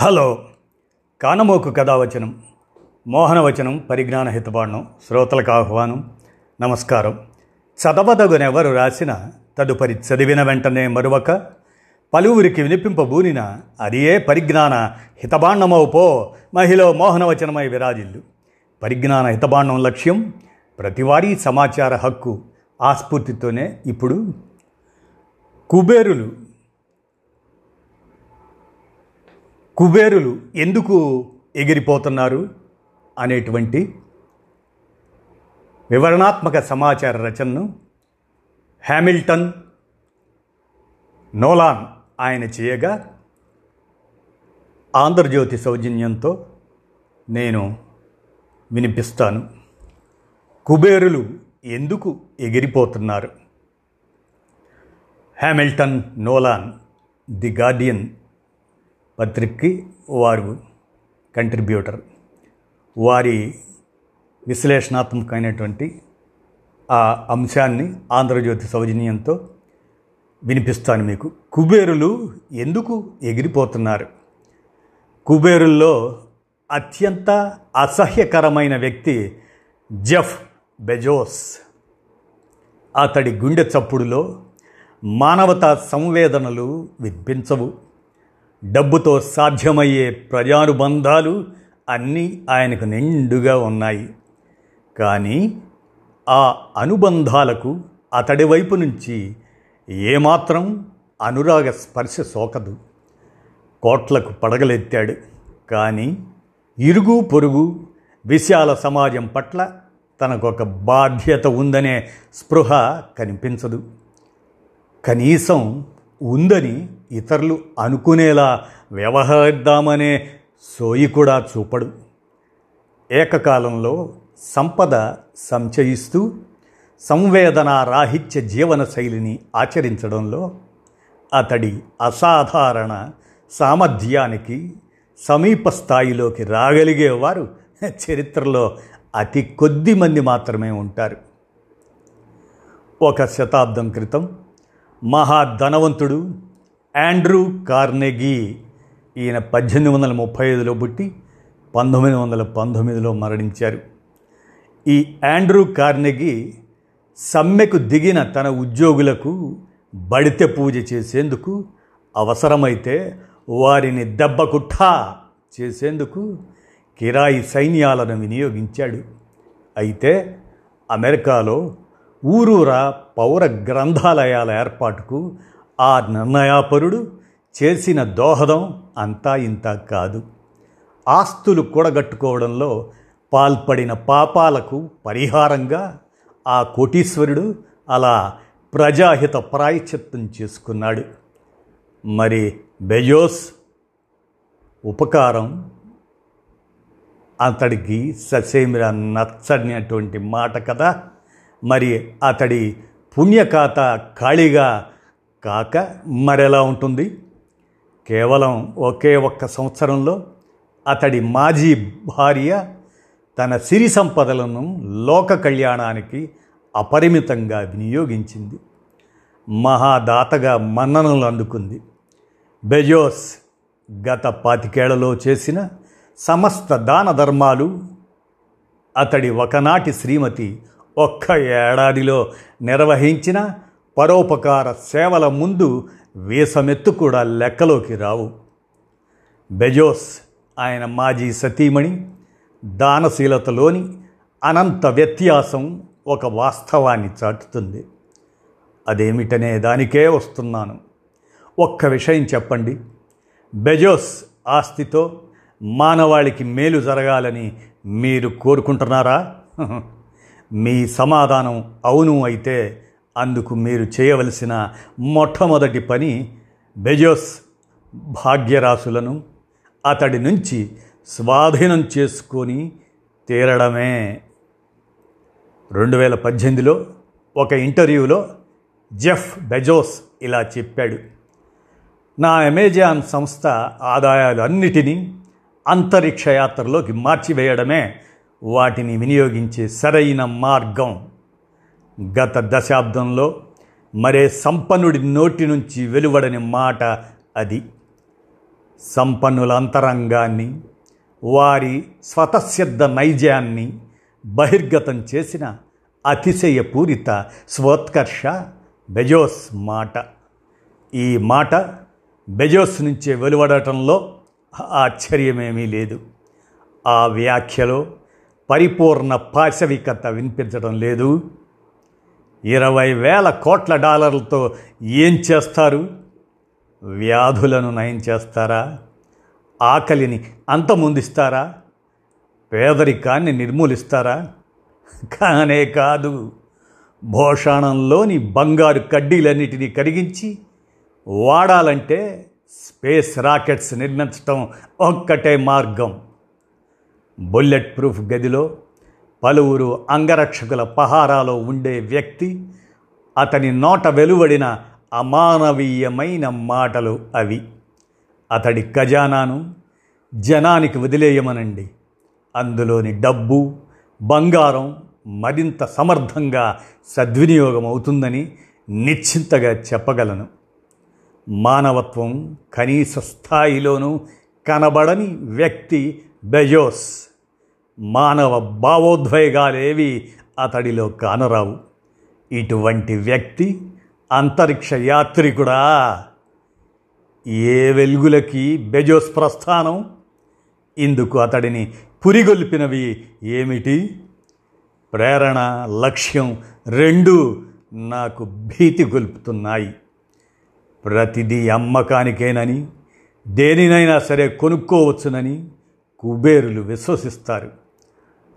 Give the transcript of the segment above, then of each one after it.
Hello. కానమోకు కథావచనం మోహనవచనం పరిజ్ఞాన హితబాండం శ్రోతలకు ఆహ్వానం నమస్కారం. చదవదగునెవరు రాసిన తదుపరి చదివిన వెంటనే మరొక పలువురికి వినిపింపబూనిన అది ఏ పరిజ్ఞాన హితబాండమవు మహిళ మోహనవచనమై విరాజిల్లు. పరిజ్ఞాన హితబాండం లక్ష్యం ప్రతివారీ సమాచార హక్కు ఆస్ఫూర్తితోనే ఇప్పుడు. కుబేరులు కుబేరులు ఎందుకు ఎగిరిపోతున్నారు అనేటువంటి వివరణాత్మక సమాచార రచనను హ్యామిల్టన్ నోలాన్ ఆయన చేయగా ఆంధ్రజ్యోతి సౌజన్యంతో నేను వినిపిస్తాను. కుబేరులు ఎందుకు ఎగిరిపోతున్నారు? హ్యామిల్టన్ నోలాన్ ది గార్డియన్ పత్రికకి వారు కంట్రిబ్యూటర్ వారి విశ్లేషణాత్మకమైనటువంటి ఆ అంశాన్ని ఆంధ్రజ్యోతి సౌజన్యంతో వినిపిస్తాను మీకు. కుబేరులు ఎందుకు ఎగిరిపోతున్నారు? కుబేరుల్లో అత్యంత అసహ్యకరమైన వ్యక్తి జెఫ్ బెజోస్. అతడి గుండె చప్పుడులో మానవతా సంవేదనలు వినిపించవు డబ్బుతో సాధ్యమయ్యే ప్రజానుబంధాలు అన్నీ ఆయనకు నిండుగా ఉన్నాయి. కానీ ఆ అనుబంధాలకు అతడి వైపు నుంచి ఏమాత్రం అనురాగ స్పర్శ సోకదు. కోట్లకు పడగలెత్తాడు. కానీ ఇరుగు పొరుగు విశాల సమాజం పట్ల తనకొక బాధ్యత ఉందనే స్పృహ కనిపించదు. కనీసం ఉందని ఇతరులు అనుకునేలా వ్యవహరిద్దామనే సోయి కూడా చూపడు. ఏకకాలంలో సంపద సంచయిస్తూ సంవేదన రాహిత్య జీవన శైలిని ఆచరించడంలో అతడి అసాధారణ సామర్థ్యానికి సమీప స్థాయిలోకి రాగలిగేవారు చరిత్రలో అతి కొద్ది మంది మాత్రమే ఉంటారు. ఒక శతాబ్దం క్రితం మహాధనవంతుడు ఆండ్రూ కార్నెగీ. ఈయన పద్దెనిమిది వందల ముప్పై ఐదులో పుట్టి పంతొమ్మిది వందల పంతొమ్మిదిలో మరణించారు. ఈ ఆండ్రూ కార్నెగీ సమ్మెకు దిగిన తన ఉద్యోగులకు బడితె పూజ చేసేందుకు అవసరమైతే వారిని దెబ్బకుట్టా చేసేందుకు కిరాయి సైన్యాలను వినియోగించాడు. అయితే అమెరికాలో ఊరూరా పౌర గ్రంథాలయాల ఏర్పాటుకు ఆ నిర్ణయాపరుడు చేసిన దోహదం అంతా ఇంత కాదు. ఆస్తులు కూడగట్టుకోవడంలో పాల్పడిన పాపాలకు పరిహారంగా ఆ కోటీశ్వరుడు అలా ప్రజాహిత ప్రాయచిత్తం చేసుకున్నాడు. మరి బెజోస్ ఉపకారం? అతడికి ససేమిరా నచ్చనటువంటి మాట కదా? మరి అతడి పుణ్యఖాత ఖాళీగా కాక మరెలా ఉంటుంది? కేవలం ఒకే ఒక్క సంవత్సరంలో అతడి మాజీ భార్య తన సిరి సంపదలను లోక కళ్యాణానికి అపరిమితంగా వినియోగించింది. మహాదాతగా మన్ననలు అందుకుంది. బెజోస్ గత పాతికేళ్ళలో చేసిన సమస్త దాన ధర్మాలు అతడి ఒకనాటి శ్రీమతి ఒక్క ఏడాదిలో నిర్వహించిన పరోపకార సేవల ముందు వీసమెత్తు కూడా లెక్కలోకి రావు. బెజోస్ ఆయన మాజీ సతీమణి దానశీలతలోని అనంత వ్యత్యాసం ఒక వాస్తవాన్ని చాటుతుంది. అదేమిటనే దానికే వస్తున్నాను. ఒక్క విషయం చెప్పండి. బెజోస్ ఆస్తితో మానవాళికి మేలు జరగాలని మీరు కోరుకుంటున్నారా? మీ సమాధానం అవును అయితే అందుకు మీరు చేయవలసిన మొట్టమొదటి పని బెజోస్ భాగ్యరాశులను అతడి నుంచి స్వాధీనం చేసుకొని తీరడమే. రెండు వేల పద్దెనిమిదిలో ఒక ఇంటర్వ్యూలో జెఫ్ బెజోస్ ఇలా చెప్పాడు నా అమెజాన్ సంస్థ ఆదాయాలు అన్నిటినీ అంతరిక్ష యాత్రలోకి మార్చివేయడమే వాటిని వినియోగించే సరైన మార్గం. గత దశాబ్దంలో మరే సంపన్నుడి నోటి నుంచి వెలువడని మాట అది. సంపన్నుల అంతరంగాన్ని వారి స్వతసిద్ధ నైజాన్ని బహిర్గతం చేసిన అతిశయపూరిత స్వోత్కర్ష బెజోస్ మాట. ఈ మాట బెజోస్ నుంచే వెలువడటంలో ఆశ్చర్యమేమీ లేదు. ఆ వ్యాఖ్యలో పరిపూర్ణ పాశవికత వినిపించడం లేదు. ఇరవై వేల కోట్ల డాలర్లతో ఏం చేస్తారు? వ్యాధులను నయం చేస్తారా? ఆకలిని అంతమొందిస్తారా? పేదరికాన్ని నిర్మూలిస్తారా? కానే కాదు. భోషాణంలోని బంగారు కడ్డీలన్నిటినీ కరిగించి వాడాలంటే స్పేస్ రాకెట్స్ నిర్మించటం ఒక్కటే మార్గం. బుల్లెట్ ప్రూఫ్ గదిలో పలువురు అంగరక్షకుల పహారాలో ఉండే వ్యక్తి అతని నోట వెలువడిన అమానవీయమైన మాటలు అవి. అతడి ఖజానాను జనానికి వదిలేయమనండి. అందులోని డబ్బు బంగారం మరింత సమర్థంగా సద్వినియోగం అవుతుందని నిశ్చింతగా చెప్పగలను. మానవత్వం కనీస స్థాయిలోనూ కనబడని వ్యక్తి బెజోస్ మానవ భావోద్వేగాలేవి అతడిలో కానరావు. ఇటువంటి వ్యక్తి అంతరిక్ష యాత్రికుడా? ఏ వెలుగులకి బెజోస్ ప్రస్థానం? ఇందుకు అతడిని పురిగొల్పినవి ఏమిటి? ప్రేరణ లక్ష్యం రెండూ నాకు భీతి గొలుపుతున్నాయి. ప్రతిదీ అమ్మకానికేనని దేనినైనా సరే కొనుక్కోవచ్చునని కుబేరులు విశ్వసిస్తారు.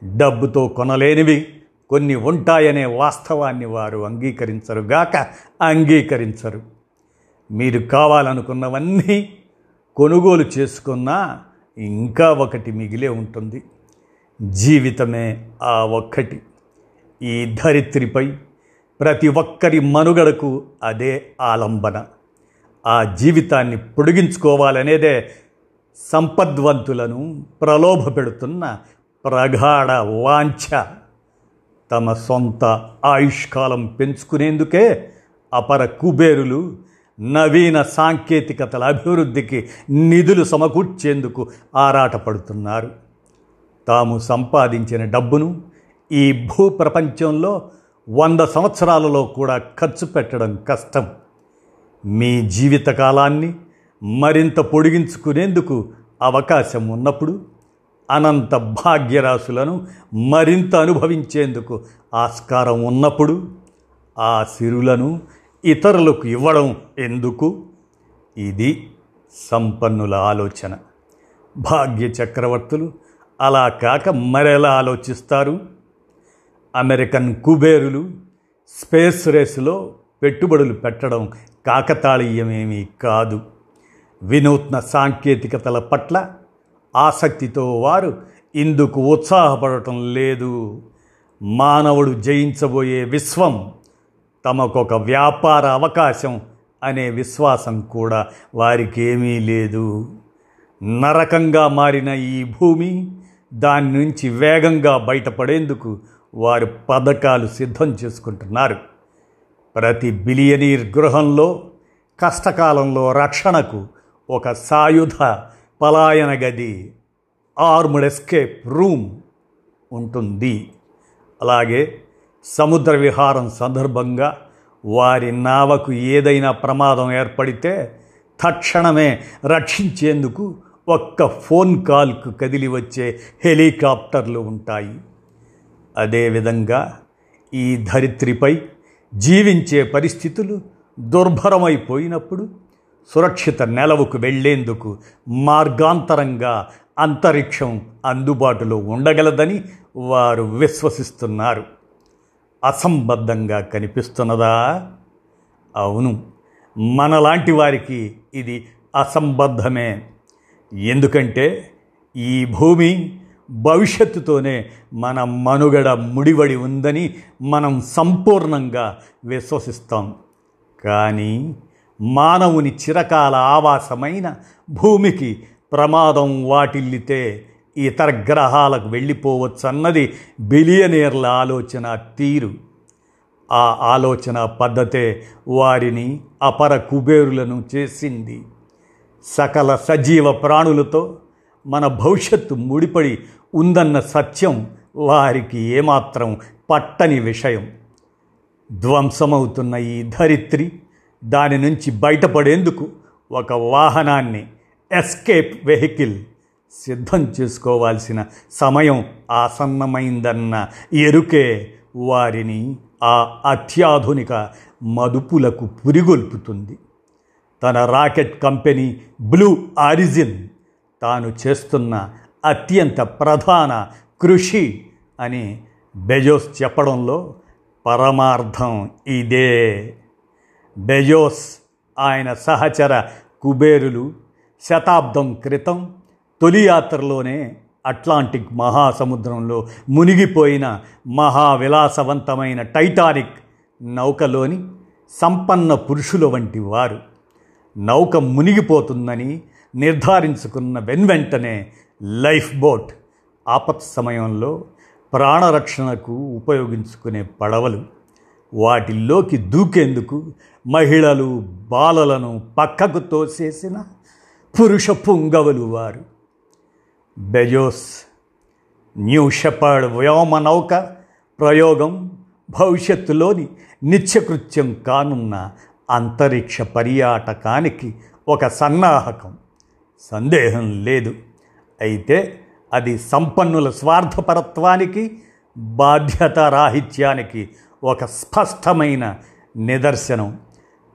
డబ్బుతో కొనలేనివి కొన్ని ఉంటాయనే వాస్తవాన్ని వారు అంగీకరించరు గాక అంగీకరించరు. మీరు కావాలనుకున్నవన్నీ కొనుగోలు చేసుకున్నా ఇంకా ఒకటి మిగిలే ఉంటుంది. జీవితమే ఆ ఒక్కటి. ఈ ధరిత్రిపై ప్రతి ఒక్కరి మనుగడకు అదే ఆలంబన. ఆ జీవితాన్ని పొడిగించుకోవాలనేదే సంపద్వంతులను ప్రలోభ పెడుతున్న ప్రగాఢ వాంఛ తమ సొంత ఆయుష్కాలం పెంచుకునేందుకే అపర కుబేరులు నవీన సాంకేతికతల అభివృద్ధికి నిధులు సమకూర్చేందుకు ఆరాటపడుతున్నారు. తాము సంపాదించిన డబ్బును ఈ భూ ప్రపంచంలో వంద సంవత్సరాలలో కూడా ఖర్చు పెట్టడం కష్టం. మీ జీవితకాలాన్ని మరింత పొడిగించుకునేందుకు అవకాశం ఉన్నప్పుడు అనంత భాగ్యరాశులను మరింత అనుభవించేందుకు ఆస్కారం ఉన్నప్పుడు ఆ సిరులను ఇతరులకు ఇవ్వడం ఎందుకు? ఇది సంపన్నుల ఆలోచన. భాగ్య చక్రవర్తులు అలా కాక మరెలా ఆలోచిస్తారు? అమెరికన్ కుబేరులు స్పేస్ రేసులో పెట్టుబడులు పెట్టడం కాకతాళీయమేమీ కాదు. వినూత్న సాంకేతికతల పట్ల ఆసక్తితో వారు ఇందుకు ఉత్సాహపడటం లేదు. మానవుడు జయించబోయే విశ్వం తమకొక వ్యాపార అవకాశం అనే విశ్వాసం కూడా వారికేమీ లేదు. నరకంగా మారిన ఈ భూమి దాని నుంచి వేగంగా బయటపడేందుకు వారు పథకాలు సిద్ధం చేసుకుంటున్నారు. ప్రతి బిలియనీర్ గృహంలో కష్టకాలంలో రక్షణకు ఒక సాయుధ పలాయన గది ఆర్ముడ్ ఎస్కేప్ రూమ్ ఉంటుంది. అలాగే సముద్ర విహారం సందర్భంగా వారి నావకు ఏదైనా ప్రమాదం ఏర్పడితే తక్షణమే రక్షించేందుకు ఒక్క ఫోన్ కాల్కు కదిలి వచ్చే హెలికాప్టర్లు ఉంటాయి. అదేవిధంగా ఈ ధరిత్రిపై జీవించే పరిస్థితులు దుర్భరమైపోయినప్పుడు సురక్షిత నెలవుకు వెళ్ళేందుకు మార్గాంతరంగా అంతరిక్షం అందుబాటులో ఉండగలదని వారు విశ్వసిస్తున్నారు. అసంబద్ధంగా కనిపిస్తున్నదా? అవును. మనలాంటి వారికి ఇది అసంబద్ధమే. ఎందుకంటే ఈ భూమి భవిష్యత్తుతోనే మన మనుగడ ముడివడి ఉందని మనం సంపూర్ణంగా విశ్వసిస్తాం. కానీ మానవుని చిరకాల ఆవాసమైన భూమికి ప్రమాదం వాటిల్లితే ఇతర గ్రహాలకు వెళ్ళిపోవచ్చు అన్నది బిలియనీర్ల ఆలోచన తీరు. ఆ ఆలోచన పద్ధతే వారిని అపర కుబేరులను చేసింది. సకల సజీవ ప్రాణులతో మన భవిష్యత్తు ముడిపడి ఉందన్న సత్యం వారికి ఏమాత్రం పట్టని విషయం. ధ్వంసమవుతున్న ఈ ధరిత్రి దాని నుంచి బయటపడేందుకు ఒక వాహనాన్ని ఎస్కేప్ వెహికల్ సిద్ధం చేసుకోవాల్సిన సమయం ఆసన్నమైందన్న ఎరుకే వారిని ఆ అత్యాధునిక మదుపులకు పురిగొల్పుతుంది. తన రాకెట్ కంపెనీ బ్లూ ఆరిజిన్ తాను చేస్తున్న అత్యంత ప్రధాన కృషి అని బెజోస్ చెప్పడంలో పరమార్థం ఇదే. బెజోస్ ఆయన సహచర కుబేరులు శతాబ్దం క్రితం తొలి యాత్రలోనే అట్లాంటిక్ మహాసముద్రంలో మునిగిపోయిన మహావిలాసవంతమైన టైటానిక్ నౌకలోని సంపన్న పురుషుల వంటి వారు. నౌక మునిగిపోతుందని నిర్ధారించుకున్న వెన్వెంటనే లైఫ్ బోట్ ఆపత్ సమయంలో ప్రాణరక్షణకు ఉపయోగించుకునే పడవలు వాటిల్లోకి దూకేందుకు మహిళలు బాలలను పక్కకు తోసేసిన పురుష పుంగవులు వారు. బెజోస్ న్యూ షెపర్డ్ వ్యోమ నౌక ప్రయోగం భవిష్యత్తులోని నిత్యకృత్యం కానున్న అంతరిక్ష పర్యాటకానికి ఒక సన్నాహకం. సందేహం లేదు. అయితే అది సంపన్నుల స్వార్థపరత్వానికి బాధ్యతారాహిత్యానికి ఒక స్పష్టమైన నిదర్శనం.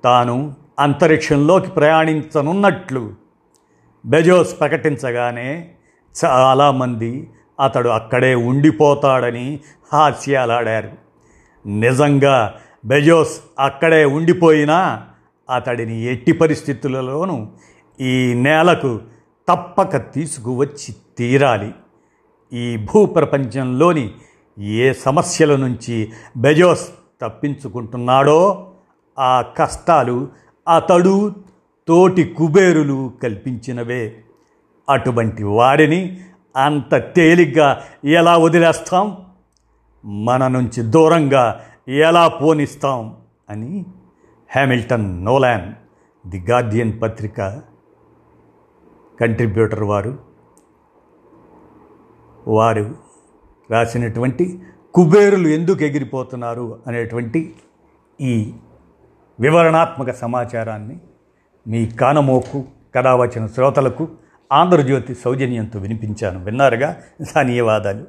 తాను అంతరిక్షంలోకి ప్రయాణించనున్నట్లు బెజోస్ ప్రకటించగానే చాలామంది అతడు అక్కడే ఉండిపోతాడని హాస్యాలాడారు. నిజంగా బెజోస్ అక్కడే ఉండిపోయినా అతడిని ఎట్టి పరిస్థితులలోనూ ఈ నేలకు తప్పక తీసుకువచ్చి తీరాలి. ఈ భూప్రపంచంలోని ఏ సమస్యల నుంచి బెజోస్ తప్పించుకుంటున్నాడో ఆ కష్టాలు అతడు తోటి కుబేరులు కల్పించినవే. అటువంటి వారిని అంత తేలిగ్గా ఎలా వదిలేస్తాం? మన నుంచి దూరంగా ఎలా పోనిస్తాం? అని హ్యామిల్టన్ నోలాన్ ది గార్డియన్ పత్రిక కంట్రిబ్యూటర్ వారు వారు రాసినటువంటి కుబేరులు ఎందుకు ఎగిరిపోతున్నారు అనేటువంటి ఈ వివరణాత్మక సమాచారాన్ని మీ కానమోకు కథావచన శ్రోతలకు ఆంధ్రజ్యోతి సౌజన్యంతో వినిపించాను. విన్నారుగా ధన్యవాదాలు